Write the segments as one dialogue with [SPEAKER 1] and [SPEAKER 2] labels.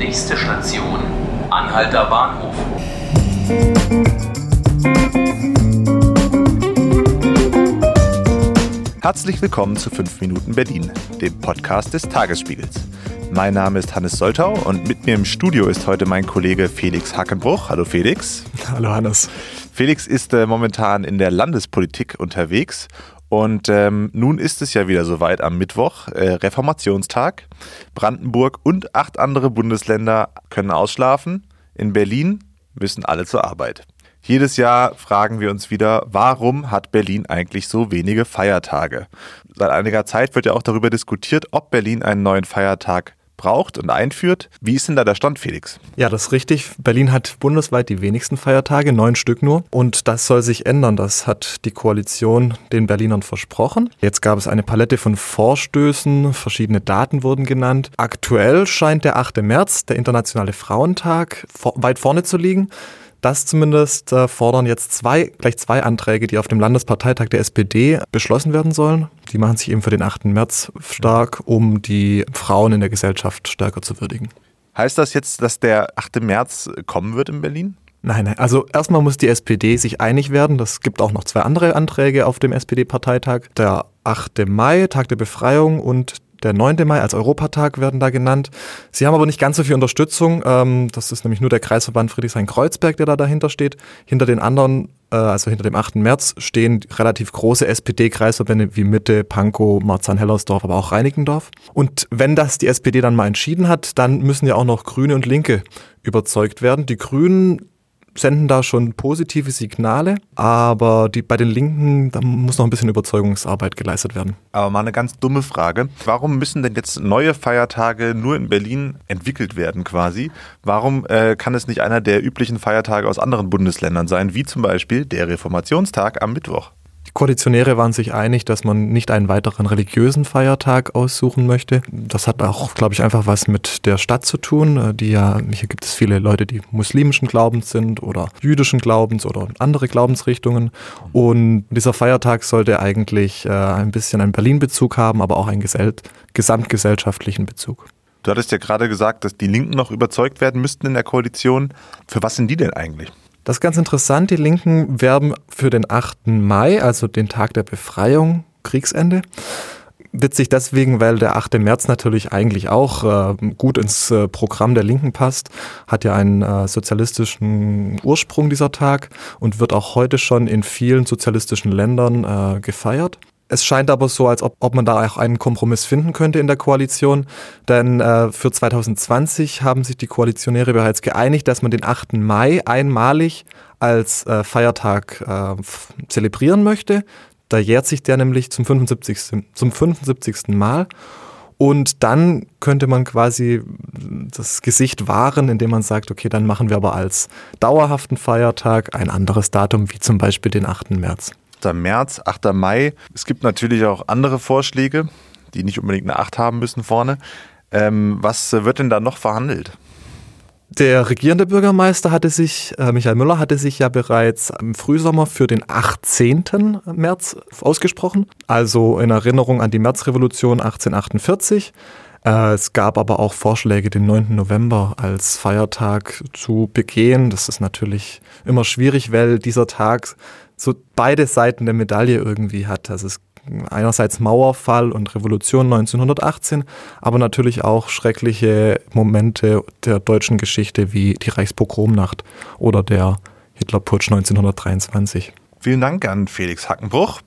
[SPEAKER 1] Nächste Station, Anhalter Bahnhof.
[SPEAKER 2] Herzlich willkommen zu 5 Minuten Berlin, dem Podcast des Tagesspiegels. Mein Name ist Hannes Soltau und mit mir im Studio ist heute mein Kollege Felix Hackenbruch. Hallo Felix.
[SPEAKER 3] Hallo Hannes.
[SPEAKER 2] Felix ist äh, momentan in der Landespolitik unterwegs und ähm, nun ist es ja wieder soweit am Mittwoch, äh, Reformationstag. Brandenburg und acht andere Bundesländer können ausschlafen. In Berlin müssen alle zur Arbeit. Jedes Jahr fragen wir uns wieder, warum hat Berlin eigentlich so wenige Feiertage? Seit einiger Zeit wird ja auch darüber diskutiert, ob Berlin einen neuen Feiertag braucht und einführt. Wie ist denn da der Stand, Felix?
[SPEAKER 3] Ja, das ist richtig. Berlin hat bundesweit die wenigsten Feiertage, neun Stück nur. Und das soll sich ändern. Das hat die Koalition den Berlinern versprochen. Jetzt gab es eine Palette von Vorstößen, verschiedene Daten wurden genannt. Aktuell scheint der 8. März, der Internationale Frauentag, weit vorne zu liegen. Das zumindest äh, fordern jetzt zwei, gleich zwei Anträge, die auf dem Landesparteitag der SPD beschlossen werden sollen. Die machen sich eben für den 8. März stark, um die Frauen in der Gesellschaft stärker zu würdigen.
[SPEAKER 2] Heißt das jetzt, dass der 8. März kommen wird in Berlin?
[SPEAKER 3] Nein, nein. Also erstmal muss die SPD sich einig werden. Das gibt auch noch zwei andere Anträge auf dem SPD-Parteitag. Der 8. Mai, Tag der Befreiung und der 9. Mai als Europatag werden da genannt. Sie haben aber nicht ganz so viel Unterstützung. Ähm, das ist nämlich nur der Kreisverband Friedrichshain-Kreuzberg, der da dahinter steht. Hinter den anderen, äh, also hinter dem 8. März, stehen relativ große SPD-Kreisverbände wie Mitte, Pankow, Marzahn-Hellersdorf, aber auch Reinickendorf. Und wenn das die SPD dann mal entschieden hat, dann müssen ja auch noch Grüne und Linke überzeugt werden. Die Grünen senden da schon positive Signale, aber die, bei den Linken, da muss noch ein bisschen Überzeugungsarbeit geleistet werden.
[SPEAKER 2] Aber mal eine ganz dumme Frage. Warum müssen denn jetzt neue Feiertage nur in Berlin entwickelt werden quasi? Warum äh, kann es nicht einer der üblichen Feiertage aus anderen Bundesländern sein, wie zum Beispiel der Reformationstag am Mittwoch?
[SPEAKER 3] Die Koalitionäre waren sich einig, dass man nicht einen weiteren religiösen Feiertag aussuchen möchte. Das hat auch, glaube ich, einfach was mit der Stadt zu tun. Äh, die ja, hier gibt es viele Leute, die muslimischen Glaubens sind oder jüdischen Glaubens oder andere Glaubensrichtungen. Und dieser Feiertag sollte eigentlich äh, ein bisschen einen Berlin-Bezug haben, aber auch einen gesamtgesellschaftlichen Bezug.
[SPEAKER 2] Du hattest ja gerade gesagt, dass die Linken noch überzeugt werden müssten in der Koalition. Für was sind die denn eigentlich?
[SPEAKER 3] Das ist ganz interessant. Die Linken werben für den 8. Mai, also den Tag der Befreiung, Kriegsende. Witzig deswegen, weil der 8. März natürlich eigentlich auch äh, gut ins äh, Programm der Linken passt, hat ja einen äh, sozialistischen Ursprung dieser Tag und wird auch heute schon in vielen sozialistischen Ländern äh, gefeiert. Es scheint aber so, als ob, ob man da auch einen Kompromiss finden könnte in der Koalition. Denn äh, für 2020 haben sich die Koalitionäre bereits geeinigt, dass man den 8. Mai einmalig als äh, Feiertag äh, zelebrieren möchte. Da jährt sich der nämlich zum 75. Zum 75. Mal. Und dann könnte man quasi das Gesicht wahren, indem man sagt, okay, dann machen wir aber als dauerhaften Feiertag ein anderes Datum, wie zum Beispiel den 8. März.
[SPEAKER 2] 8. März, 8. Mai. Es gibt natürlich auch andere Vorschläge, die nicht unbedingt eine 8 haben müssen vorne. Ähm, was wird denn da noch verhandelt?
[SPEAKER 3] Der regierende Bürgermeister hatte sich, äh, Michael Müller hatte sich ja bereits im Frühsommer für den 18. März ausgesprochen, also in Erinnerung an die Märzrevolution 1848. Äh, es gab aber auch Vorschläge, den 9. November als Feiertag zu begehen. Das ist natürlich immer schwierig, weil dieser Tag so beide Seiten der Medaille irgendwie hat. Also es einerseits Mauerfall und Revolution 1918, aber natürlich auch schreckliche Momente der deutschen Geschichte wie die Reichspogromnacht oder der Hitlerputsch 1923.
[SPEAKER 2] Vielen Dank an Felix Hackenbruch.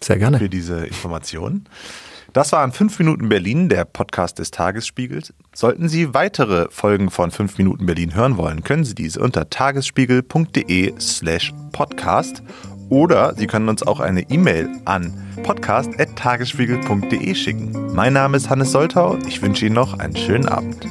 [SPEAKER 3] Sehr gerne.
[SPEAKER 2] Für diese Informationen. Das war in 5 Minuten Berlin, der Podcast des Tagesspiegels. Sollten Sie weitere Folgen von 5 Minuten Berlin hören wollen, können Sie diese unter tagesspiegel.de slash podcast oder Sie können uns auch eine E-Mail an podcast.tagesspiegel.de schicken. Mein Name ist Hannes Soltau. Ich wünsche Ihnen noch einen schönen Abend.